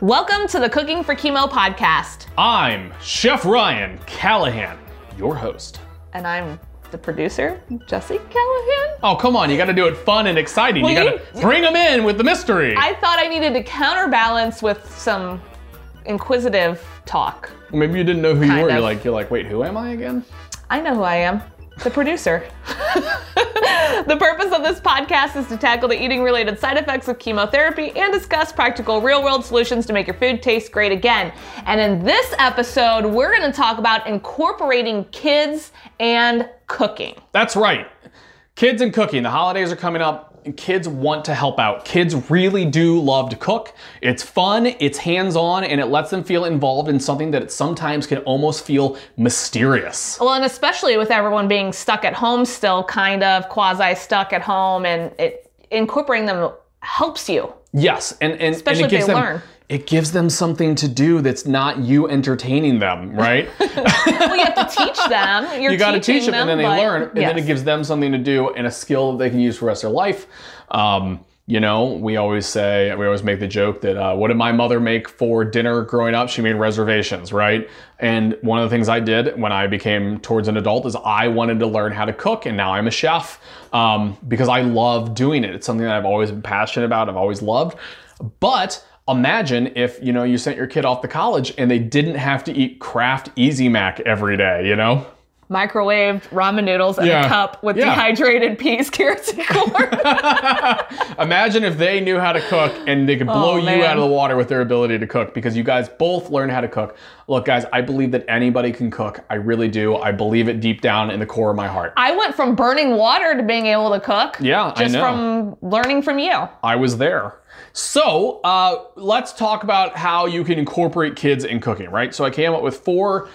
Welcome to the Cooking for Chemo podcast. I'm Chef Ryan Callahan, your host. And I'm the producer, Jesse Callahan. Oh, come on, you gotta do it fun and exciting. Well, you gotta bring them in with the mystery. I thought I needed to counterbalance with some inquisitive talk. Maybe you didn't know who you were. of. You're like, you're like, wait, who am I again? I know who I am. The producer. the purpose of this podcast is to tackle the eating related side effects of chemotherapy and discuss practical real world solutions to make your food taste great again. And in this episode, we're going to talk about incorporating kids and cooking. That's right. Kids and cooking. The holidays are coming up. Kids want to help out. Kids really do love to cook. It's fun, it's hands on, and it lets them feel involved in something that sometimes can almost feel mysterious. Well, and especially with everyone being stuck at home still, kind of quasi stuck at home, and it incorporating them helps you. Yes, and, and, Especially and it if gives they them learn. It gives them something to do that's not you entertaining them, right? Well, you have to teach them. You're you got to teach them, and then they learn, and then it gives them something to do and a skill that they can use for the rest of their life. Um, you know, we always say, we always make the joke that uh, what did my mother make for dinner growing up? She made reservations, right? And one of the things I did when I became towards an adult is I wanted to learn how to cook, and now I'm a chef um, because I love doing it. It's something that I've always been passionate about. I've always loved, but. Imagine if you know you sent your kid off to college and they didn't have to eat Kraft Easy Mac every day, you know? Microwaved ramen noodles in Yeah. a cup with Yeah. dehydrated peas, carrots, and corn. Imagine if they knew how to cook and they could blow you Oh, man. out of the water with their ability to cook because you guys both learn how to cook. Look, guys, I believe that anybody can cook. I really do. I believe it deep down in the core of my heart. I went from burning water to being able to cook. Yeah, I just from learning from you. I was there. So uh, let's talk about how you can incorporate kids in cooking, right? So I came up with four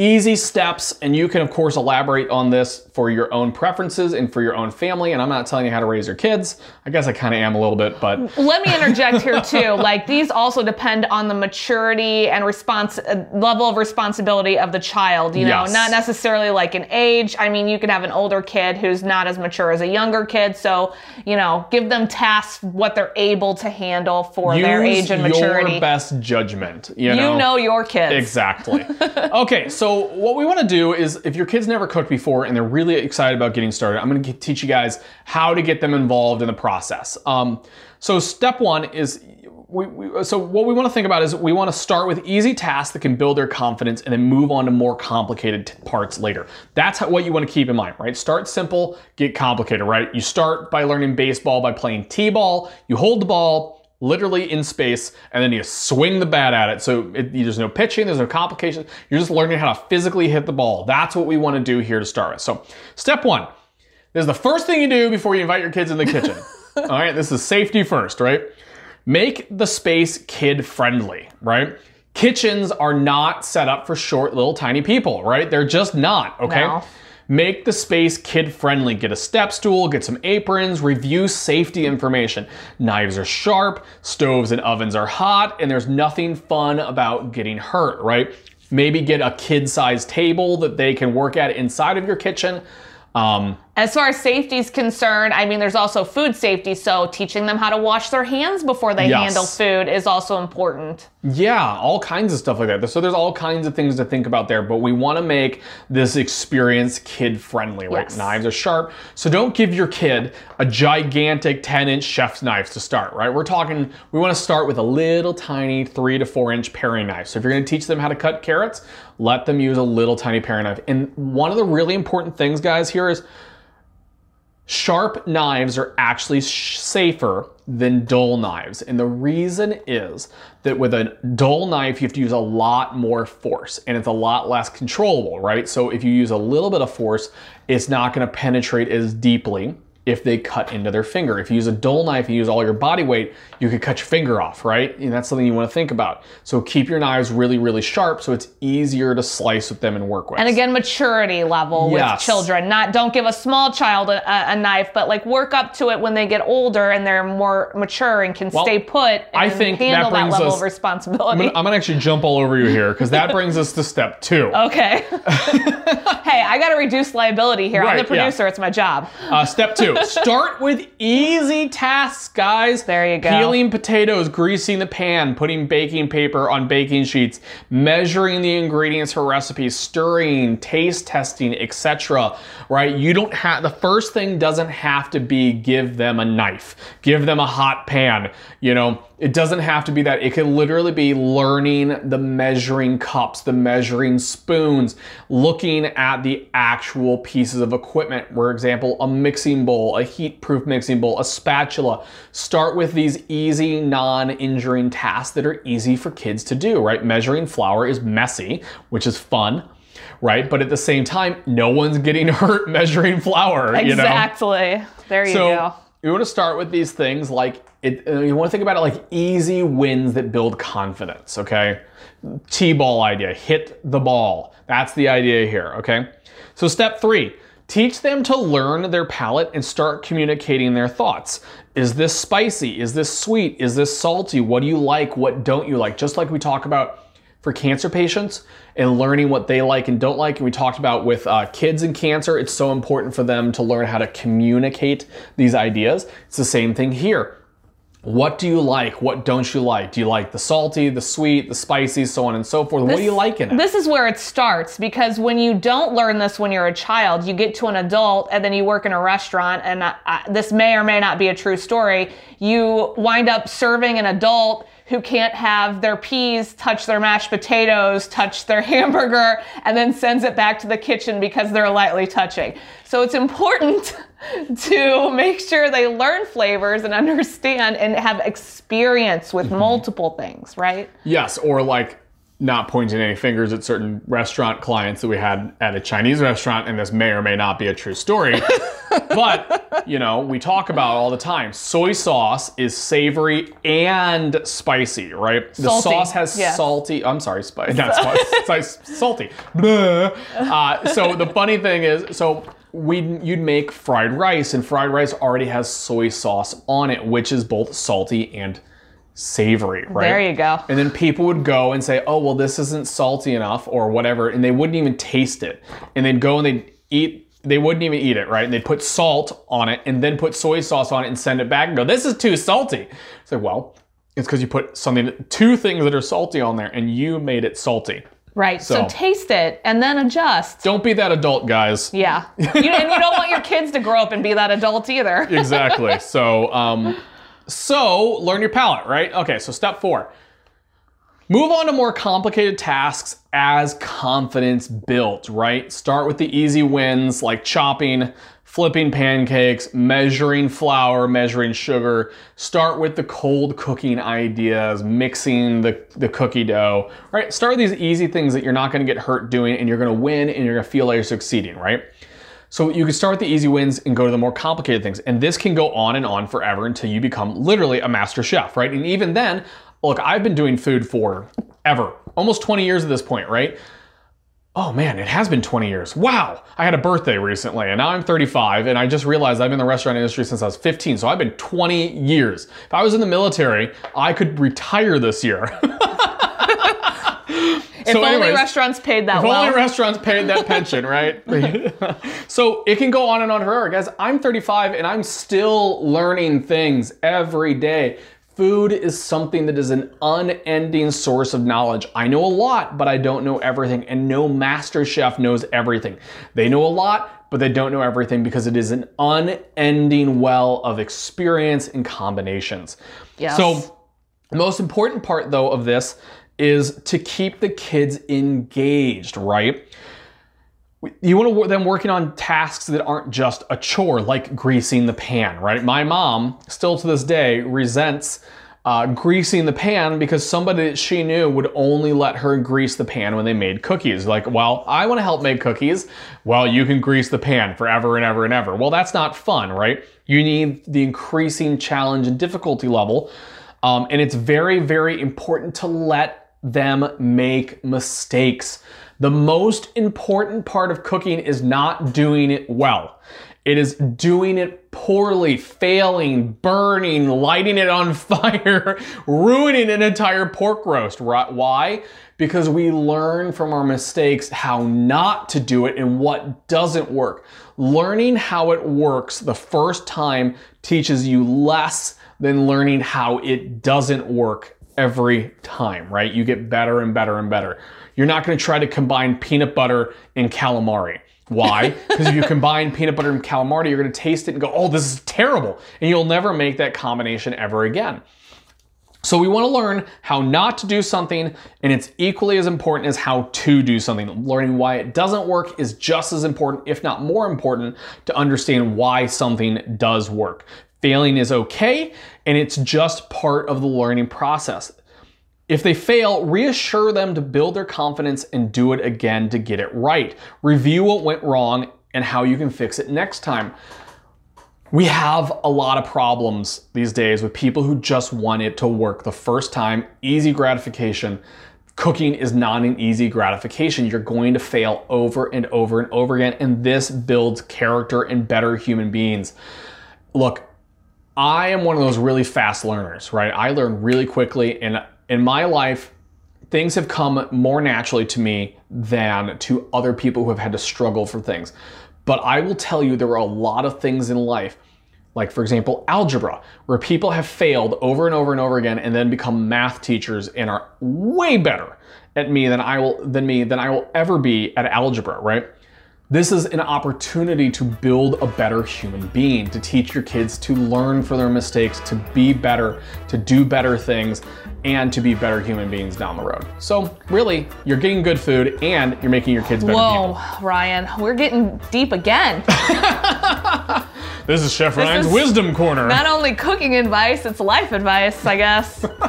easy steps, and you can, of course, elaborate on this for your own preferences and for your own family. And I'm not telling you how to raise your kids. I guess I kind of am a little bit, but Let me interject here too. Like these also depend on the maturity and response uh, level of responsibility of the child. You know, Yes. not necessarily like an age. I mean, you could have an older kid who's not as mature as a younger kid. So you know, give them tasks what they're able to handle for their age and maturity. your best judgment. You know, you know your kids. Exactly. okay, so what we want to do is if your kids never cooked before and they're really excited about getting started, I'm going to teach you guys how to get them involved in the process. Um, so step one is. We, we, so what we want to think about is we want to start with easy tasks that can build their confidence and then move on to more complicated parts later. That's how, what you want to keep in mind, right? Start simple, get complicated, right? You start by learning baseball by playing t-ball. You hold the ball, literally in space, and then you swing the bat at it. So it, there's no pitching, there's no complications. You're just learning how to physically hit the ball. That's what we want to do here to start with. So, step one this is the first thing you do before you invite your kids in the kitchen. All right, this is safety first, right? Make the space kid friendly, right? Kitchens are not set up for short, little, tiny people, right? They're just not, okay? No. Make the space kid friendly. Get a step stool, get some aprons, review safety information. Knives are sharp, stoves and ovens are hot, and there's nothing fun about getting hurt, right? Maybe get a kid sized table that they can work at inside of your kitchen. Um, As far as safety is concerned, I mean, there's also food safety. So teaching them how to wash their hands before they Yes. handle food is also important. Yeah, all kinds of stuff like that. So there's all kinds of things to think about there, but we want to make this experience kid friendly, right? Yes. Knives are sharp. So don't give your kid a gigantic 10 inch chef's knife to start, right? We're talking, we want to start with a little tiny three to four inch paring knife. So if you're going to teach them how to cut carrots, let them use a little tiny paring knife. And one of the really important things, guys, here is Sharp knives are actually safer than dull knives. And the reason is that with a dull knife, you have to use a lot more force and it's a lot less controllable, right? So if you use a little bit of force, it's not going to penetrate as deeply if they cut into their finger. If you use a dull knife and use all your body weight, you could cut your finger off, right? And that's something you want to think about. So keep your knives really, really sharp so it's easier to slice with them and work with. And again, maturity level with children. Not don't give a small child a, a, knife, but like work up to it when they get older and they're more mature and can Well, stay put and I think that handle that, brings level us- of responsibility. I'm gonna, I'm gonna actually jump all over you here because that brings us to step two. okay. hey, I got to reduce liability here. I'm Right, the yeah. producer. It's my job. Uh, step two start with easy tasks, guys. There you go. Peeling potatoes, greasing the pan, putting baking paper on baking sheets, measuring the ingredients for recipes, stirring, taste testing, etc. Right? You don't have the first thing doesn't have to be give them a knife, give them a hot pan, you know, it doesn't have to be that. It can literally be learning the measuring cups, the measuring spoons, looking at the actual pieces of equipment. For example, a mixing bowl, a heat proof mixing bowl, a spatula. Start with these easy, non injuring tasks that are easy for kids to do, right? Measuring flour is messy, which is fun. Right, but at the same time, no one's getting hurt measuring flour. You know? Exactly. There you So go. You want to start with these things like it. uh, You want to think about it like easy wins that build confidence. Okay, T-ball idea: hit the ball. That's the idea here. Okay, so step three. Teach them to learn their palate and start communicating their thoughts. Is this spicy? Is this sweet? Is this salty? What do you like? What don't you like? Just like we talk about for cancer patients and learning what they like and don't like. And we talked about with uh, kids and cancer, it's so important for them to learn how to communicate these ideas. It's the same thing here. What do you like? What don't you like? Do you like the salty, the sweet, the spicy, so on and so forth? what do you like in it? This is where it starts because when you don't learn this when you're a child, you get to an adult and then you work in a restaurant, and uh, uh, this may or may not be a true story. You wind up serving an adult who can't have their peas touch their mashed potatoes, touch their hamburger, and then sends it back to the kitchen because they're lightly touching. So it's important to make sure they learn flavors and understand and have experience with mm-hmm. multiple things, right? Yes, or like not pointing any fingers at certain restaurant clients that we had at a Chinese restaurant, and this may or may not be a true story. but, you know, we talk about all the time. Soy sauce is savory and spicy, right? The Salty, sauce has yes. salty, I'm sorry, spicy, not spicy, salty. Uh, so the funny thing is, so we you'd make fried rice, and fried rice already has soy sauce on it, which is both salty and savory, right? There you go. And then people would go and say, oh, well, this isn't salty enough or whatever. And they wouldn't even taste it. And they'd go and they'd eat, they wouldn't even eat it, right? And they'd put salt on it and then put soy sauce on it and send it back and go, this is too salty. It's like, well, it's because you put something, two things that are salty on there and you made it salty. Right. So, So- taste it and then adjust. Don't be that adult, guys. Yeah. You, and you don't want your kids to grow up and be that adult either. exactly. So, um, so learn your palate, right? Okay, so step four. Move on to more complicated tasks as confidence built, right? Start with the easy wins like chopping, flipping pancakes, measuring flour, measuring sugar. Start with the cold cooking ideas, mixing the, the cookie dough, right? Start with these easy things that you're not gonna get hurt doing and you're gonna win and you're gonna feel like you're succeeding, right? So you can start with the easy wins and go to the more complicated things. And this can go on and on forever until you become literally a master chef, right? And even then, look, I've been doing food for ever, almost 20 years at this point, right? Oh man, it has been 20 years. Wow. I had a birthday recently and now I'm 35 and I just realized I've been in the restaurant industry since I was 15. So I've been 20 years. If I was in the military, I could retire this year. If only restaurants paid that If well. only restaurants paid that pension, right? so it can go on and on forever. Guys, I'm 35 and I'm still learning things every day. Food is something that is an unending source of knowledge. I know a lot, but I don't know everything, and no master chef knows everything. They know a lot, but they don't know everything because it is an unending well of experience and combinations. Yes. So the most important part, though, of this is to keep the kids engaged, right? You want them working on tasks that aren't just a chore, like greasing the pan, right? My mom, still to this day, resents uh, greasing the pan because somebody that she knew would only let her grease the pan when they made cookies. Like, well, I want to help make cookies. Well, you can grease the pan forever and ever and ever. Well, that's not fun, right? You need the increasing challenge and difficulty level. Um, and it's very, very important to let them make mistakes. The most important part of cooking is not doing it well. It is doing it poorly, failing, burning, lighting it on fire, ruining an entire pork roast. Right? Why? Because we learn from our mistakes how not to do it and what doesn't work. Learning how it works the first time teaches you less than learning how it doesn't work every time, right? You get better and better and better. You're not going to try to combine peanut butter and calamari. Why? Because if you combine peanut butter and calamari, you're going to taste it and go, oh, this is terrible. And you'll never make that combination ever again. So we want to learn how not to do something, and it's equally as important as how to do something. Learning why it doesn't work is just as important, if not more important, to understand why something does work. Failing is okay, and it's just part of the learning process. If they fail, reassure them to build their confidence and do it again to get it right. Review what went wrong and how you can fix it next time. We have a lot of problems these days with people who just want it to work the first time, easy gratification. Cooking is not an easy gratification. You're going to fail over and over and over again, and this builds character and better human beings. Look, I am one of those really fast learners, right? I learn really quickly, and in my life, things have come more naturally to me than to other people who have had to struggle for things. But I will tell you, there are a lot of things in life, like for example, algebra, where people have failed over and over and over again and then become math teachers and are way better at me than I will than me than I will ever be at algebra, right? This is an opportunity to build a better human being, to teach your kids to learn from their mistakes, to be better, to do better things, and to be better human beings down the road. So, really, you're getting good food and you're making your kids better Whoa, people. Ryan, we're getting deep again. This is Chef Ryan's is Wisdom Corner. Not only cooking advice, it's life advice, I guess.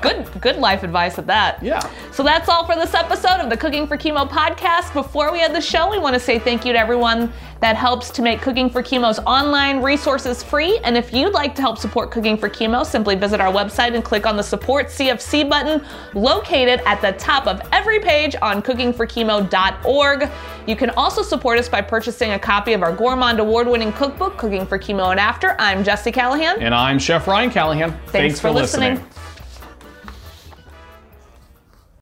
good good life advice at that. Yeah. So that's all for this episode of the Cooking for Chemo podcast. Before we end the show, we want to say thank you to everyone that helps to make Cooking for Chemo's online resources free. And if you'd like to help support Cooking for Chemo, simply visit our website and click on the Support CFC button located at the top of every page on cookingforchemo.org. You can also support us by purchasing a copy of our Gourmand Award winning cookbook, Cooking for Chemo and After. I'm Jesse Callahan. And I'm Chef Ryan Callahan. Thanks for listening.